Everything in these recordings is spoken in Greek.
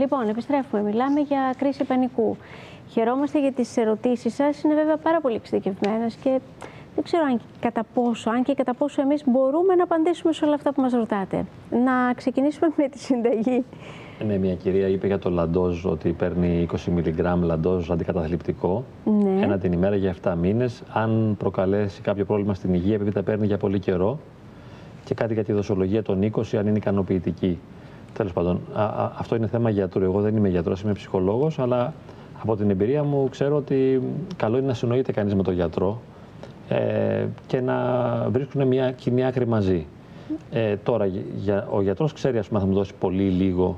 Λοιπόν, επιστρέφουμε. Μιλάμε για κρίση πανικού. Χαιρόμαστε για τις ερωτήσεις σας. Είναι βέβαια πάρα πολύ εξειδικευμένες και δεν ξέρω αν, κατά πόσο, αν και κατά πόσο εμείς μπορούμε να απαντήσουμε σε όλα αυτά που μας ρωτάτε. Να ξεκινήσουμε με τη συνταγή. Ναι, μια κυρία είπε για το λαντόζ ότι παίρνει 20 μιλιγκράμμ λαντόζ αντικαταθλιπτικό Ναι. ένα την ημέρα για 7 μήνες. Αν προκαλέσει κάποιο πρόβλημα στην υγεία, επειδή τα παίρνει για πολύ καιρό και κάτι για τη δοσολογία των 20, αν είναι ικανοποιητική. Τέλος πάντων, α, α, αυτό είναι θέμα γιατρού. Εγώ δεν είμαι γιατρός, είμαι ψυχολόγος, αλλά από την εμπειρία μου ξέρω ότι καλό είναι να συνοείται κανείς με τον γιατρό ε, και να βρίσκουν μια κοινή άκρη μαζί. Ε, τώρα, για, ο γιατρός ξέρει ας πούμε, αν θα μου δώσει πολύ ή λίγο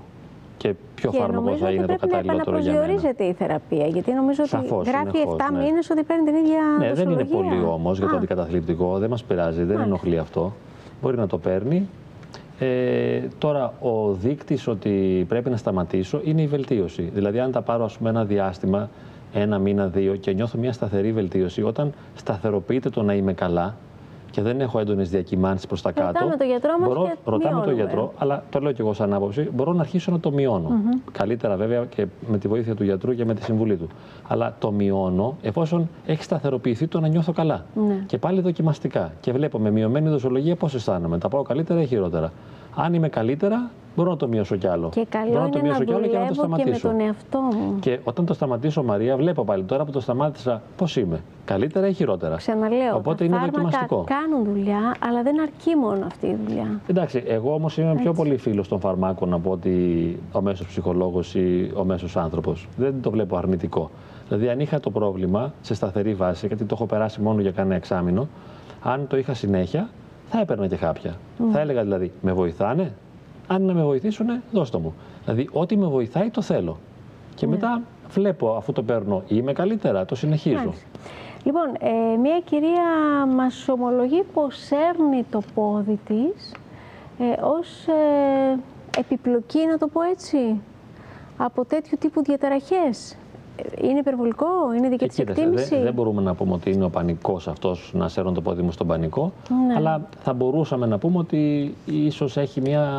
και ποιο και φάρμακο νομίζω θα ότι είναι το πρέπει να καταλληλότερο για μένα. επαναπροσδιορίζεται η θεραπεία. Γιατί νομίζω Σαφώς, ότι γράφει συνεχώς, 7 ναι. μήνες ότι παίρνει την ίδια Ναι, δεν είναι δοσολογία. πολύ όμως για το Α, αντικαταθλιπτικό. Δεν μας πειράζει, δεν ενοχλεί αυτό. Μπορεί να το παίρνει. Ε, τώρα, ο δείκτης ότι πρέπει να σταματήσω είναι η βελτίωση. Δηλαδή, αν τα πάρω ας πούμε, ένα διάστημα, ένα μήνα, δύο και νιώθω μια σταθερή βελτίωση, όταν σταθεροποιείται το να είμαι καλά και δεν έχω έντονες διακυμάνσεις προς τα κάτω. Ρωτάμε τον γιατρό μας μπορώ, και ρωτάμε τον μειώνουμε. γιατρό, αλλά το λέω και εγώ σαν άποψη, μπορώ να αρχίσω να το μειώνω. Καλύτερα βέβαια και με τη βοήθεια του γιατρού και με τη συμβουλή του. Αλλά το μειώνω εφόσον έχει σταθεροποιηθεί το να νιώθω καλά. Ναι. Και πάλι δοκιμαστικά. Και βλέπω με μειωμένη δοσολογία πώς αισθάνομαι. Τα πάω καλύτερα ή χειρότερα. Αν είμαι καλύτερα, μπορώ να το μειώσω κι άλλο. Και καλό μπορώ να το είναι να μειώσω κι άλλο και να το δουλεύω και με σταματήσω. τον εαυτό μου. Και όταν το σταματήσω, Μαρία, βλέπω πάλι τώρα που το σταμάτησα πώς είμαι. Καλύτερα ή χειρότερα; Ξαναλέω, Οπότε τα είναι φάρμακα δοκιμαστικό. κάνουν δουλειά, αλλά δεν αρκεί μόνο αυτή η δουλειά. Εντάξει, εγώ όμως είμαι πιο πολύ φίλος των φαρμάκων από ότι ο μέσος ψυχολόγος ή ο μέσος άνθρωπος. Δεν το βλέπω αρνητικό. Δηλαδή, αν είχα το πρόβλημα σε σταθερή βάση, γιατί το έχω περάσει μόνο για κανένα εξάμεινο, αν το είχα συνέχεια, θα έπαιρνα και χάπια. Θα έλεγα δηλαδή, με βοηθάνε; Αν να με βοηθήσουν, δώστε μου. Δηλαδή, ό,τι με βοηθάει, το θέλω. Και μετά βλέπω, αφού το παίρνω, είμαι καλύτερα, το συνεχίζω. Μάλιστα. Λοιπόν, ε, μια κυρία μας ομολογεί πως έρνει το πόδι της ε, ως ε, επιπλοκή, να το πω έτσι, από τέτοιου τύπου διαταραχές. Ε, Είναι υπερβολικό, είναι δική Και της κοίταξε, εκτίμηση. δεν, δεν μπορούμε να πούμε ότι είναι ο πανικός αυτός να σέρνω το πόδι μου στον πανικό. Ναι. Αλλά θα μπορούσαμε να πούμε ότι ίσως έχει μια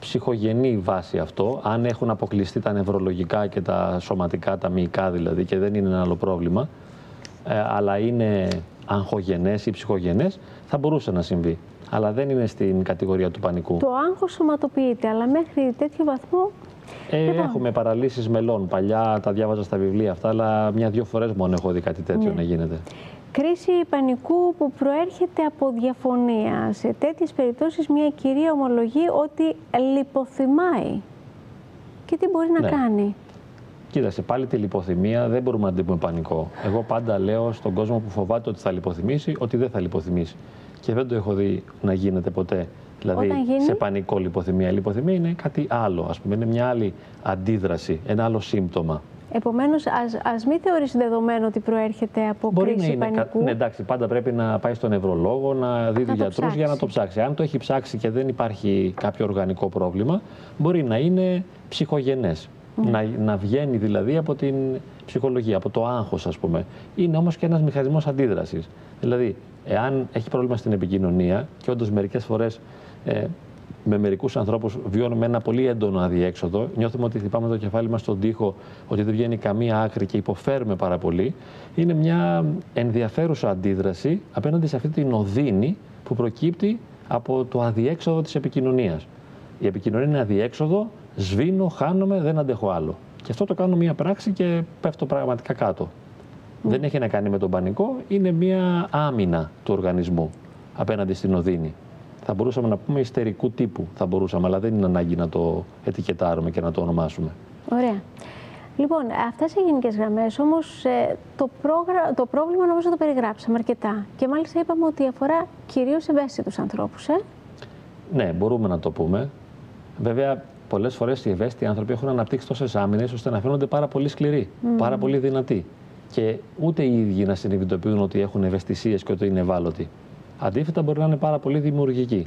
ψυχογενή βάση αυτό. Αν έχουν αποκλειστεί τα νευρολογικά και τα σωματικά, τα μυϊκά δηλαδή, και δεν είναι ένα άλλο πρόβλημα, ε, αλλά είναι αγχογενές ή ψυχογενές, θα μπορούσε να συμβεί. Αλλά δεν είναι στην κατηγορία του πανικού. Το άγχος σωματοποιείται, αλλά μέχρι τέτοιο βαθμό Ε, Λοιπόν. Έχουμε παραλύσεις μελών. Παλιά τα διάβαζα στα βιβλία αυτά, αλλά μια-δυο φορές μόνο έχω δει κάτι τέτοιο Ναι. να γίνεται. Κρίση πανικού που προέρχεται από διαφωνία. Σε τέτοιες περιπτώσεις μια κυρία ομολογεί ότι λιποθυμάει. Και τι μπορεί να Ναι. κάνει; Κοίταξε, πάλι τη λιποθυμία δεν μπορούμε να την πούμε πανικό. Εγώ πάντα λέω στον κόσμο που φοβάται ότι θα λιποθυμήσει, ότι δεν θα λιποθυμήσει. Και δεν το έχω δει να γίνεται ποτέ. Δηλαδή, Όταν γίνει; σε πανικό λιποθυμία. Η λιποθυμία είναι κάτι άλλο, ας πούμε, είναι μια άλλη αντίδραση, ένα άλλο σύμπτωμα. Επομένως, ας, ας μην θεωρείς δεδομένο ότι προέρχεται από Μπορεί να κρίση είναι. κα- πανικού; Ναι, εντάξει, πάντα πρέπει να πάει στον νευρολόγο, να δει το του γιατρούς για να ψάξει. το ψάξει. Αν το έχει ψάξει και δεν υπάρχει κάποιο οργανικό πρόβλημα, μπορεί να είναι ψυχογενές. Ναι. Να, να βγαίνει δηλαδή από την ψυχολογία, από το άγχος ας πούμε. Είναι όμως και ένας μηχανισμός αντίδρασης. Δηλαδή, εάν έχει πρόβλημα στην επικοινωνία και όντως μερικές φορές ε, με μερικούς ανθρώπους βιώνουμε ένα πολύ έντονο αδιέξοδο, νιώθουμε ότι χτυπάμε το κεφάλι μας στον τοίχο, ότι δεν βγαίνει καμία άκρη και υποφέρουμε πάρα πολύ, είναι μια ενδιαφέρουσα αντίδραση απέναντι σε αυτή την οδύνη που προκύπτει από το αδιέξοδο της επικοινωνίας. Η επικοινωνία είναι αδιέξοδο, σβήνω, χάνομαι, δεν αντέχω άλλο. Και αυτό το κάνω μία πράξη και πέφτω πραγματικά κάτω. Δεν έχει να κάνει με τον πανικό, είναι μία άμυνα του οργανισμού απέναντι στην οδύνη. Θα μπορούσαμε να πούμε ιστερικού τύπου, θα μπορούσαμε, αλλά δεν είναι ανάγκη να το ετικετάρουμε και να το ονομάσουμε. Ωραία. Λοιπόν, αυτά σε γενικές γραμμές όμως το, πρόγρα... το πρόβλημα νομίζω το περιγράψαμε αρκετά. Και μάλιστα είπαμε ότι αφορά κυρίως ευαίσθητους ανθρώπους. Ε; Ναι, μπορούμε να το πούμε. Βέβαια, πολλές φορές οι ευαίσθητοι άνθρωποι έχουν αναπτύξει τόσες άμυνες ώστε να φαίνονται πάρα πολύ σκληροί, πάρα πολύ δυνατοί. Και ούτε οι ίδιοι να συνειδητοποιούν ότι έχουν ευαισθησίες και ότι είναι ευάλωτοι. Αντίθετα, μπορεί να είναι πάρα πολύ δημιουργικοί.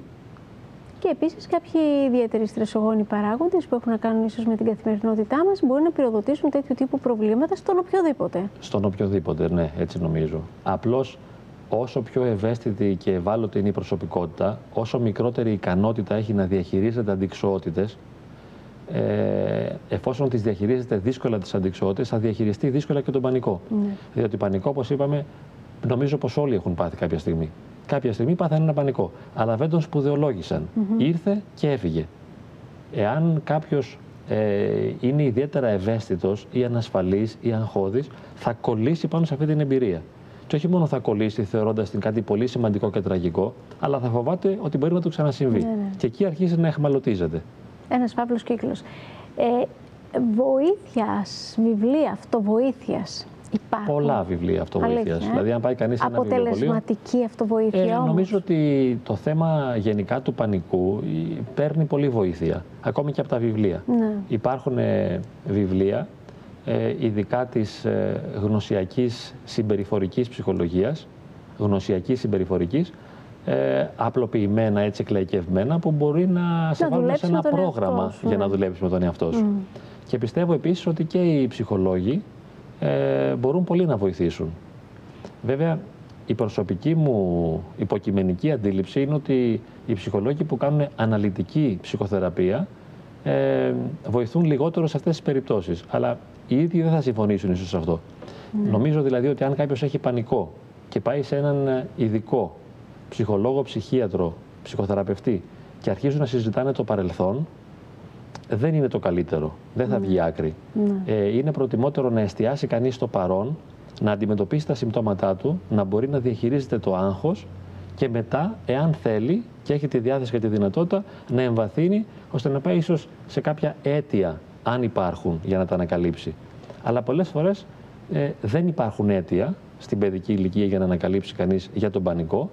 Και επίσης κάποιοι ιδιαίτεροι στρεσογόνοι παράγοντες που έχουν να κάνουν ίσως με την καθημερινότητά μας μπορεί να πυροδοτήσουν τέτοιου τύπου προβλήματα στον οποιοδήποτε. Στον οποιοδήποτε, ναι, έτσι νομίζω. Απλώς όσο πιο ευαίσθητη και ευάλωτη είναι η προσωπικότητα, όσο μικρότερη ικανότητα έχει να διαχειρίζεται αντικσοότητες, ε, εφόσον τις διαχειρίζεται δύσκολα τις αντικσότητες, θα διαχειριστεί δύσκολα και τον πανικό. Ναι. Διότι πανικό, όπως είπαμε, νομίζω πως όλοι έχουν πάθει κάποια στιγμή. Κάποια στιγμή πάθανε ένα πανικό, αλλά δεν τον σπουδαιολόγησαν. Ήρθε και έφυγε. Εάν κάποιος ε, είναι ιδιαίτερα ευαίσθητος ή ανασφαλής ή αγχώδης, θα κολλήσει πάνω σε αυτή την εμπειρία. Και όχι μόνο θα κολλήσει θεωρώντας την κάτι πολύ σημαντικό και τραγικό, αλλά θα φοβάται ότι μπορεί να του ξανασυμβεί. Ναι, ναι. Και εκεί αρχίζει να εχμαλωτίζεται. Ένας φαύλο κύκλος. Ε, βοήθειας, βιβλία αυτοβοήθειας υπάρχουν. Πολλά βιβλία αυτοβοήθειας. Αλήθεια, ε; Δηλαδή, αν πάει κανείς σε ένα βιβλιοπωλείο. Αποτελεσματική αυτοβοήθεια Ε, όμως. νομίζω ότι το θέμα γενικά του πανικού ε, παίρνει πολύ βοήθεια, ακόμη και από τα βιβλία. Ναι. Υπάρχουν ε, βιβλία, ε, ειδικά της ε, γνωσιακής συμπεριφορικής ψυχολογίας, γνωσιακής συμπεριφορικής, ε, απλοποιημένα, έτσι εκλαϊκευμένα, που μπορεί να σε βάλουν δουλέψει σε ένα με τον εαυτό πρόγραμμα σου, για ναι. να δουλέψεις με τον εαυτό σου. Μμ. Και πιστεύω επίσης ότι και οι ψυχολόγοι ε, μπορούν πολύ να βοηθήσουν. Βέβαια, η προσωπική μου υποκειμενική αντίληψη είναι ότι οι ψυχολόγοι που κάνουν αναλυτική ψυχοθεραπεία ε, βοηθούν λιγότερο σε αυτές τις περιπτώσεις. Αλλά οι ίδιοι δεν θα συμφωνήσουν ίσως σε αυτό. Νομίζω δηλαδή ότι αν κάποιος έχει πανικό και πάει σε έναν ειδικό ψυχολόγο, ψυχίατρο, ψυχοθεραπευτή και αρχίζουν να συζητάνε το παρελθόν, δεν είναι το καλύτερο. Δεν θα βγει άκρη. Ναι. Ε, είναι προτιμότερο να εστιάσει κανείς στο παρόν, να αντιμετωπίσει τα συμπτώματά του, να μπορεί να διαχειρίζεται το άγχος και μετά, εάν θέλει και έχει τη διάθεση και τη δυνατότητα, να εμβαθύνει ώστε να πάει ίσως σε κάποια αίτια, αν υπάρχουν, για να τα ανακαλύψει. Αλλά πολλές φορές ε, δεν υπάρχουν αίτια στην παιδική ηλικία για να ανακαλύψει κανείς για τον πανικό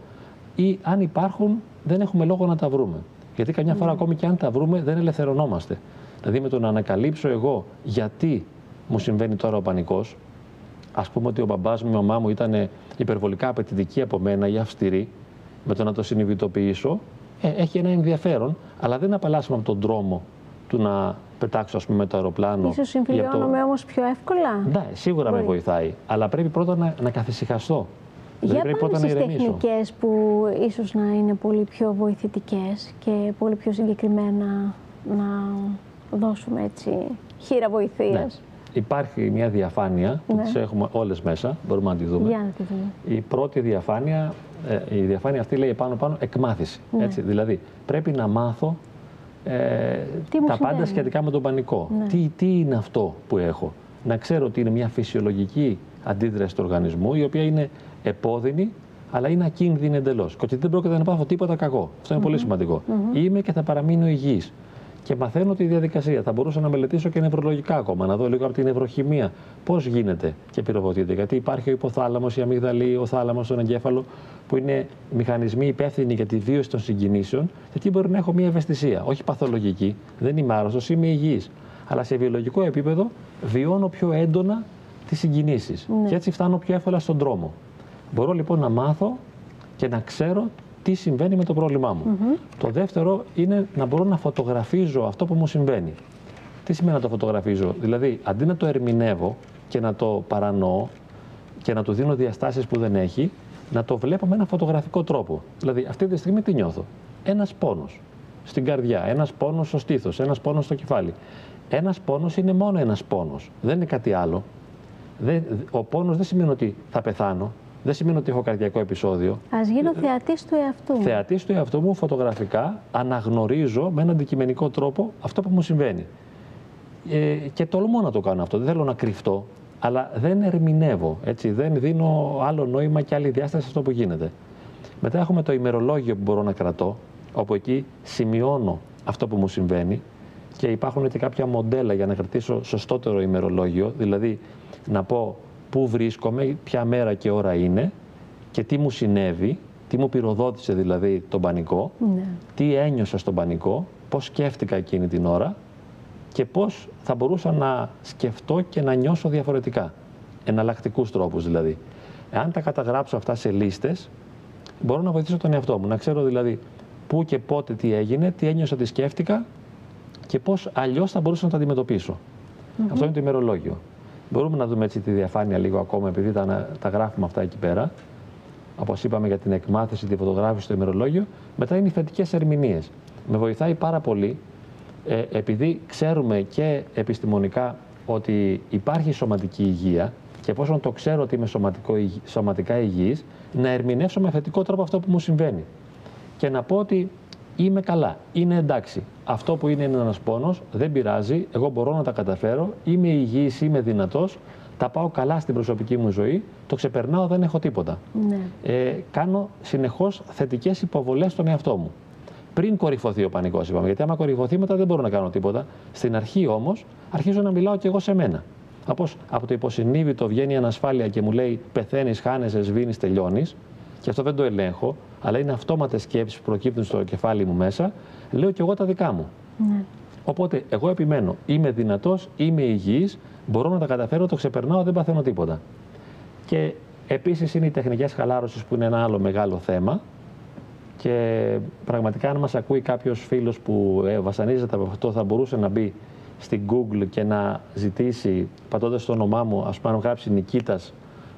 ή αν υπάρχουν δεν έχουμε λόγο να τα βρούμε. Γιατί καμιά φορά ακόμη και αν τα βρούμε δεν ελευθερωνόμαστε. Δηλαδή με το να ανακαλύψω εγώ γιατί μου συμβαίνει τώρα ο πανικός, ας πούμε ότι ο μπαμπάς μου, η μαμά μου ήταν υπερβολικά απαιτητική από μένα ή αυστηρή, με το να το συνειδητοποιήσω, ε, έχει ένα ενδιαφέρον, αλλά δεν απαλλάσσουμε από τον τρόμο του να πετάξω ας πούμε, με το αεροπλάνο. Ίσως ή από το- συμφιλιώνομαι όμως πιο εύκολα. Ναι, σίγουρα Μπορεί. με βοηθάει. Αλλά πρέπει πρώτα να, να καθησυχαστώ. Για Δηλαδή πρέπει πάμε πρώτα να στις ηρεμήσω. τεχνικές που ίσως να είναι πολύ πιο βοηθητικές και πολύ πιο συγκεκριμένα να δώσουμε έτσι χείρα βοηθείας. Ναι. Υπάρχει μια διαφάνεια που Ναι. τις έχουμε όλες μέσα, μπορούμε να τη δούμε. Για να τη δούμε. Η πρώτη διαφάνεια, ε, η διαφάνεια αυτή λέει πάνω πάνω εκμάθηση. Ναι. Έτσι, δηλαδή πρέπει να μάθω ε, Τι μου τα πάντα συμβαίνει. σχετικά με τον πανικό. Ναι. Τι, τι είναι αυτό που έχω. Να ξέρω ότι είναι μια φυσιολογική αντίδραση του οργανισμού η οποία είναι επώδυνη αλλά είναι ακίνδυνη εντελώς. Και ότι δεν πρόκειται να πάθω τίποτα κακό. Αυτό είναι πολύ σημαντικό. Είμαι και θα παραμείνω υγιής. Και μαθαίνω τη διαδικασία. Θα μπορούσα να μελετήσω και νευρολογικά ακόμα, να δω λίγο από την νευροχημία πώς γίνεται και πυροβοτείται. Γιατί υπάρχει ο υποθάλαμος, η αμυγδαλή, ο θάλαμος, τον εγκέφαλο, που είναι μηχανισμοί υπεύθυνοι για τη βίωση των συγκινήσεων. Και εκεί μπορεί να έχω μια ευαισθησία. Όχι παθολογική, δεν είμαι άρρωστος, είμαι υγιής. Αλλά σε βιολογικό επίπεδο βιώνω πιο έντονα τις συγκινήσεις. Ναι. Και έτσι φτάνω πιο εύκολα στον δρόμο. Μπορώ λοιπόν να μάθω και να ξέρω τι συμβαίνει με το πρόβλημά μου. Το δεύτερο είναι να μπορώ να φωτογραφίζω αυτό που μου συμβαίνει. Τι σημαίνει να το φωτογραφίζω, Δηλαδή, αντί να το ερμηνεύω και να το παρανοώ και να του δίνω διαστάσεις που δεν έχει, να το βλέπω με ένα φωτογραφικό τρόπο. Δηλαδή, αυτή τη στιγμή τι νιώθω; Ένας πόνος στην καρδιά, ένας πόνος στο στήθος, ένας πόνος στο κεφάλι. Ένας πόνος είναι μόνο ένας πόνος, δεν είναι κάτι άλλο. Δεν, ο πόνος δεν σημαίνει ότι θα πεθάνω, δεν σημαίνει ότι έχω καρδιακό επεισόδιο. Ας γίνω θεατής του εαυτού μου. Θεατής του εαυτού μου φωτογραφικά αναγνωρίζω με έναν αντικειμενικό τρόπο αυτό που μου συμβαίνει. Ε, και τολμώ να το κάνω αυτό. Δεν θέλω να κρυφτώ, αλλά δεν ερμηνεύω. Έτσι, δεν δίνω άλλο νόημα και άλλη διάσταση σε αυτό που γίνεται. Μετά έχουμε το ημερολόγιο που μπορώ να κρατώ, όπου εκεί σημειώνω αυτό που μου συμβαίνει και υπάρχουν και κάποια μοντέλα για να κρατήσω σωστότερο ημερολόγιο, δηλαδή να πω πού βρίσκομαι, ποια μέρα και ώρα είναι και τι μου συνέβη, τι μου πυροδότησε δηλαδή τον πανικό, Ναι. τι ένιωσα στον πανικό, πώς σκέφτηκα εκείνη την ώρα και πώς θα μπορούσα να σκεφτώ και να νιώσω διαφορετικά. Εναλλακτικούς τρόπους δηλαδή. Εάν τα καταγράψω αυτά σε λίστες, μπορώ να βοηθήσω τον εαυτό μου. Να ξέρω δηλαδή πού και πότε τι έγινε, τι ένιωσα, τι σκέφτηκα και πώς αλλιώς θα μπορούσα να το αντιμετωπισω Αυτό είναι το ημερολόγιο. Μπορούμε να δούμε έτσι τη διαφάνεια λίγο ακόμα, επειδή τα, τα γράφουμε αυτά εκεί πέρα. Όπως είπαμε για την εκμάθηση, τη φωτογράφηση στο ημερολόγιο. Μετά είναι οι θετικέ ερμηνείες. Με βοηθάει πάρα πολύ ε, επειδή ξέρουμε και επιστημονικά ότι υπάρχει σωματική υγεία και εφόσον το ξέρω ότι είμαι σωματικό, σωματικά υγιής, να ερμηνεύσω με θετικό τρόπο αυτό που μου συμβαίνει. Και να πω ότι είμαι καλά, είναι εντάξει. Αυτό που είναι είναι ένας πόνος, δεν πειράζει, εγώ μπορώ να τα καταφέρω, είμαι υγιής, είμαι δυνατός, τα πάω καλά στην προσωπική μου ζωή, το ξεπερνάω, δεν έχω τίποτα. Ναι. Ε, κάνω συνεχώς θετικές υποβολές στον εαυτό μου. Πριν κορυφωθεί ο πανικός, είπαμε. Γιατί άμα κορυφωθεί, μετά δεν μπορώ να κάνω τίποτα. Στην αρχή όμως, αρχίζω να μιλάω και εγώ σε μένα. Από, από το υποσυνείδητο βγαίνει η ανασφάλεια και μου λέει Πεθαίνεις, χάνεσαι, σβήνεις, τελειώνεις. Και αυτό δεν το ελέγχω, αλλά είναι αυτόματες σκέψεις που προκύπτουν στο κεφάλι μου μέσα. Λέω και εγώ τα δικά μου. Ναι. Οπότε εγώ επιμένω. Είμαι δυνατός, είμαι υγιής, μπορώ να τα καταφέρω, το ξεπερνάω, δεν παθαίνω τίποτα. Και επίσης είναι οι τεχνικές χαλάρωσης που είναι ένα άλλο μεγάλο θέμα. Και πραγματικά, αν μας ακούει κάποιος φίλος που ε, βασανίζεται από αυτό, θα μπορούσε να μπει στην Google και να ζητήσει, πατώντας το όνομά μου, ας πούμε, να γράψει Νικήτας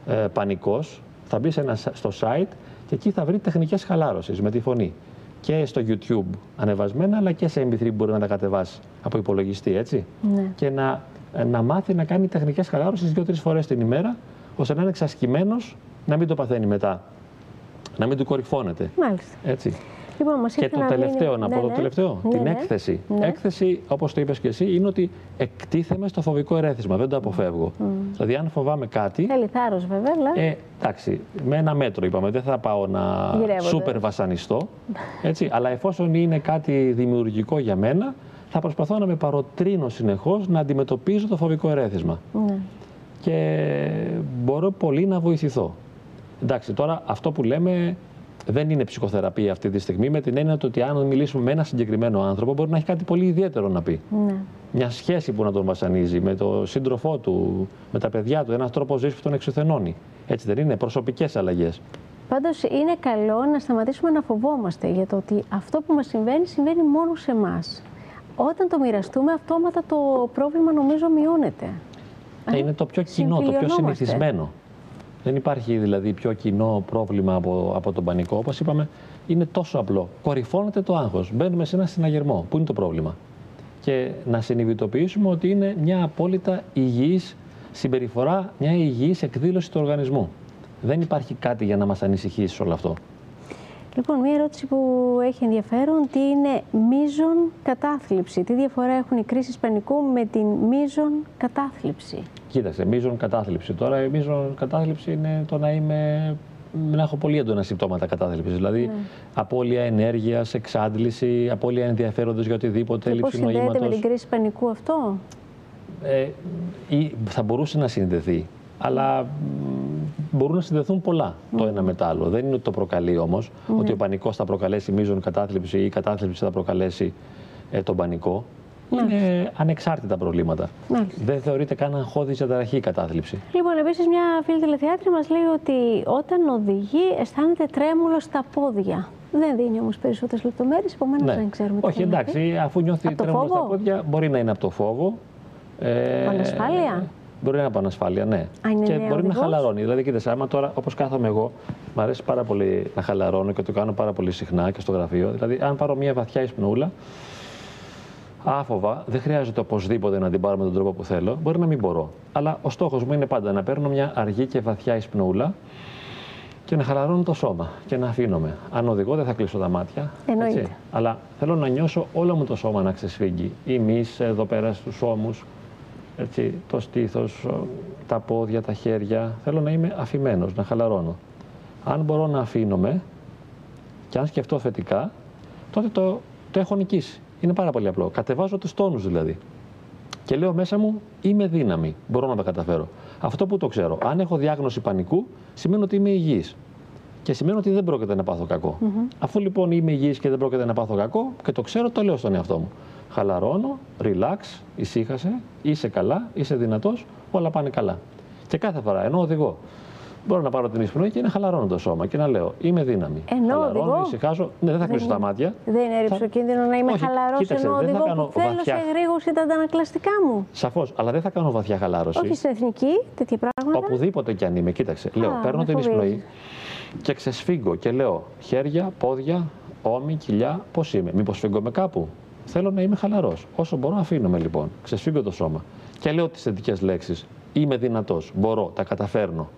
ε, Πανικός, θα μπει σε ένα, στο site και εκεί θα βρει τεχνικές χαλάρωσης με τη φωνή. Και στο YouTube ανεβασμένα, αλλά και σε MP3 που μπορεί να τα κατεβάσει από υπολογιστή, έτσι. Ναι. Και να, να μάθει να κάνει τεχνικές χαλάρωσης δύο-τρεις φορές την ημέρα, ώστε να είναι εξασκημένος, να μην το παθαίνει μετά. Να μην του κορυφώνεται. Μάλιστα. Έτσι. Λοιπόν, μας Και ήρθε το να τελευταίο, μείνει- να ναι, πω το ναι. τελευταίο, Ναι, την ναι. έκθεση. Ναι. Έκθεση, όπως το είπες και εσύ, είναι ότι εκτίθεμαι στο φοβικό ερέθισμα. Δεν το αποφεύγω. Δηλαδή, αν φοβάμαι κάτι. Θέλει θάρρος βέβαια, αλλά... Ε, εντάξει, με ένα μέτρο είπαμε. Δεν θα πάω να Γυρεύονται. σούπερ βασανιστώ. Έτσι, αλλά εφόσον είναι κάτι δημιουργικό για μένα, θα προσπαθώ να με παροτρύνω συνεχώς να αντιμετωπίζω το φοβικό ερέθισμα. Ναι. Και μπορώ πολύ να βοηθηθώ. Εντάξει, τώρα αυτό που λέμε δεν είναι ψυχοθεραπεία αυτή τη στιγμή, με την έννοια του ότι αν μιλήσουμε με ένα συγκεκριμένο άνθρωπο, μπορεί να έχει κάτι πολύ ιδιαίτερο να πει. Ναι. Μια σχέση που να τον βασανίζει, με τον σύντροφό του, με τα παιδιά του, ένας τρόπος ζωής που τον εξουθενώνει. Έτσι δεν είναι, προσωπικές αλλαγές. Πάντως είναι καλό να σταματήσουμε να φοβόμαστε για το ότι αυτό που μας συμβαίνει, συμβαίνει μόνο σε εμάς. Όταν το μοιραστούμε, αυτόματα το πρόβλημα νομίζω μειώνεται. Ε, είναι το πιο κοινό, το πιο συμφιλιωνόμαστε. συνηθισμένο. Δεν υπάρχει δηλαδή πιο κοινό πρόβλημα από, από τον πανικό. Όπως είπαμε, είναι τόσο απλό. Κορυφώνεται το άγχος. Μπαίνουμε σε ένα συναγερμό. Πού είναι το πρόβλημα; Και να συνειδητοποιήσουμε ότι είναι μια απόλυτα υγιής συμπεριφορά, μια υγιής εκδήλωση του οργανισμού. Δεν υπάρχει κάτι για να μας ανησυχήσει σε όλο αυτό. Λοιπόν, μία ερώτηση που έχει ενδιαφέρον, τι είναι μείζον κατάθλιψη; Τι διαφορά έχουν οι κρίσεις πανικού με την μείζον κατάθλιψη; Κοίταξε, μείζον κατάθλιψη. Τώρα, η μείζον κατάθλιψη είναι το να είμαι. να έχω πολύ έντονα συμπτώματα κατάθλιψης. Δηλαδή, Ναι. απώλεια ενέργειας, εξάντληση, απώλεια ενδιαφέροντος για οτιδήποτε, Και πώς έλλειψη συνδέεται με νοήματος. την κρίση πανικού αυτό; Ε, ή θα μπορούσε να συνδεθεί. Αλλά μ, μπορούν να συνδεθούν πολλά το ένα με το άλλο. Δεν είναι ότι το προκαλεί όμως, ότι ο πανικός θα προκαλέσει μείζον κατάθλιψη ή η κατάθλιψη θα προκαλέσει ε, τον πανικό. Είναι ανεξάρτητα προβλήματα. Μάλιστα. Δεν θεωρείται καν αγχώδη διαταραχή η κατάθλιψη. Λοιπόν, επίσης, μια φίλη τηλεθεάτρια μας λέει ότι όταν οδηγεί αισθάνεται τρέμουλο στα πόδια. Δεν δίνει όμως περισσότερες λεπτομέρειες, επομένως δεν ξέρουμε τι Ναι. Όχι, θέλει να πει. εντάξει, αφού νιώθει Από το τρέμουλο στα φόβο; πόδια, μπορεί να είναι από το φόβο. Ε, Ανασφάλεια; Μπορεί να είναι από ανασφάλεια, ναι. Α, είναι και νέο μπορεί να οδηγός; χαλαρώνει. Δηλαδή, κοίταξε, άμα τώρα, όπως κάθομαι εγώ, μου αρέσει πάρα πολύ να χαλαρώνω και το κάνω πάρα πολύ συχνά και στο γραφείο. Δηλαδή, αν πάρω μια βαθιά εισπνούλα, άφοβα, δεν χρειάζεται οπωσδήποτε να την πάρω με τον τρόπο που θέλω. Μπορεί να μην μπορώ. Αλλά ο στόχος μου είναι πάντα να παίρνω μια αργή και βαθιά εισπνούλα και να χαλαρώνω το σώμα και να αφήνομαι. Αν οδηγώ, δεν θα κλείσω τα μάτια. Εννοείται. Αλλά θέλω να νιώσω όλο μου το σώμα να ξεσφίγγει. Η μυς εδώ πέρα στους ώμους, έτσι, το στήθος, ο- τα πόδια, τα χέρια. Θέλω να είμαι αφημένος, να χαλαρώνω. Αν μπορώ να αφήνομαι και αν σκεφτώ θετικά, τότε το, το έχω νικήσει. Είναι πάρα πολύ απλό. Κατεβάζω τους τόνους δηλαδή. Και λέω μέσα μου, είμαι δύναμη. Μπορώ να τα καταφέρω. Αυτό που το ξέρω. Αν έχω διάγνωση πανικού, σημαίνει ότι είμαι υγιής. Και σημαίνει ότι δεν πρόκειται να πάθω κακό. Αφού λοιπόν είμαι υγιής και δεν πρόκειται να πάθω κακό και το ξέρω, το λέω στον εαυτό μου. Χαλαρώνω, relax, ησύχασε, είσαι καλά, είσαι δυνατός, όλα πάνε καλά. Και κάθε φορά, ενώ οδηγώ, μπορώ να πάρω την εισπνοή και να χαλαρώνω το σώμα και να λέω Είμαι δύναμη. Ενώ Χαλαρώνω, οδηγώ. ησυχάζω. Ναι, δεν θα κλείσω είναι- τα μάτια. Δεν είναι Θα- ρηψοκίνδυνο να είμαι Όχι, χαλαρός κοίταξε, ενώ δεν θα οδηγώ κάνω που θέλω βαθιά- σε εγρήγορση τα αντανακλαστικά μου. Σαφώς, αλλά δεν θα κάνω βαθιά χαλάρωση. Όχι στην εθνική, τέτοια πράγματα. Οπουδήποτε κι αν είμαι, κοίταξε. Λέω, Α, παίρνω με την φοβίζει. εισπνοή και ξεσφίγγω και λέω χέρια, πόδια, ώμοι, κοιλιά, πώς είμαι. Μήπως φύγω με κάπου. Θέλω να είμαι χαλαρός. Όσο μπορώ, αφήνομαι λοιπόν. Ξεσφίγγω το σώμα. Και λέω τις θετικές λέξεις. Είμαι δυνατός. Μπορώ. Τα καταφέρνω.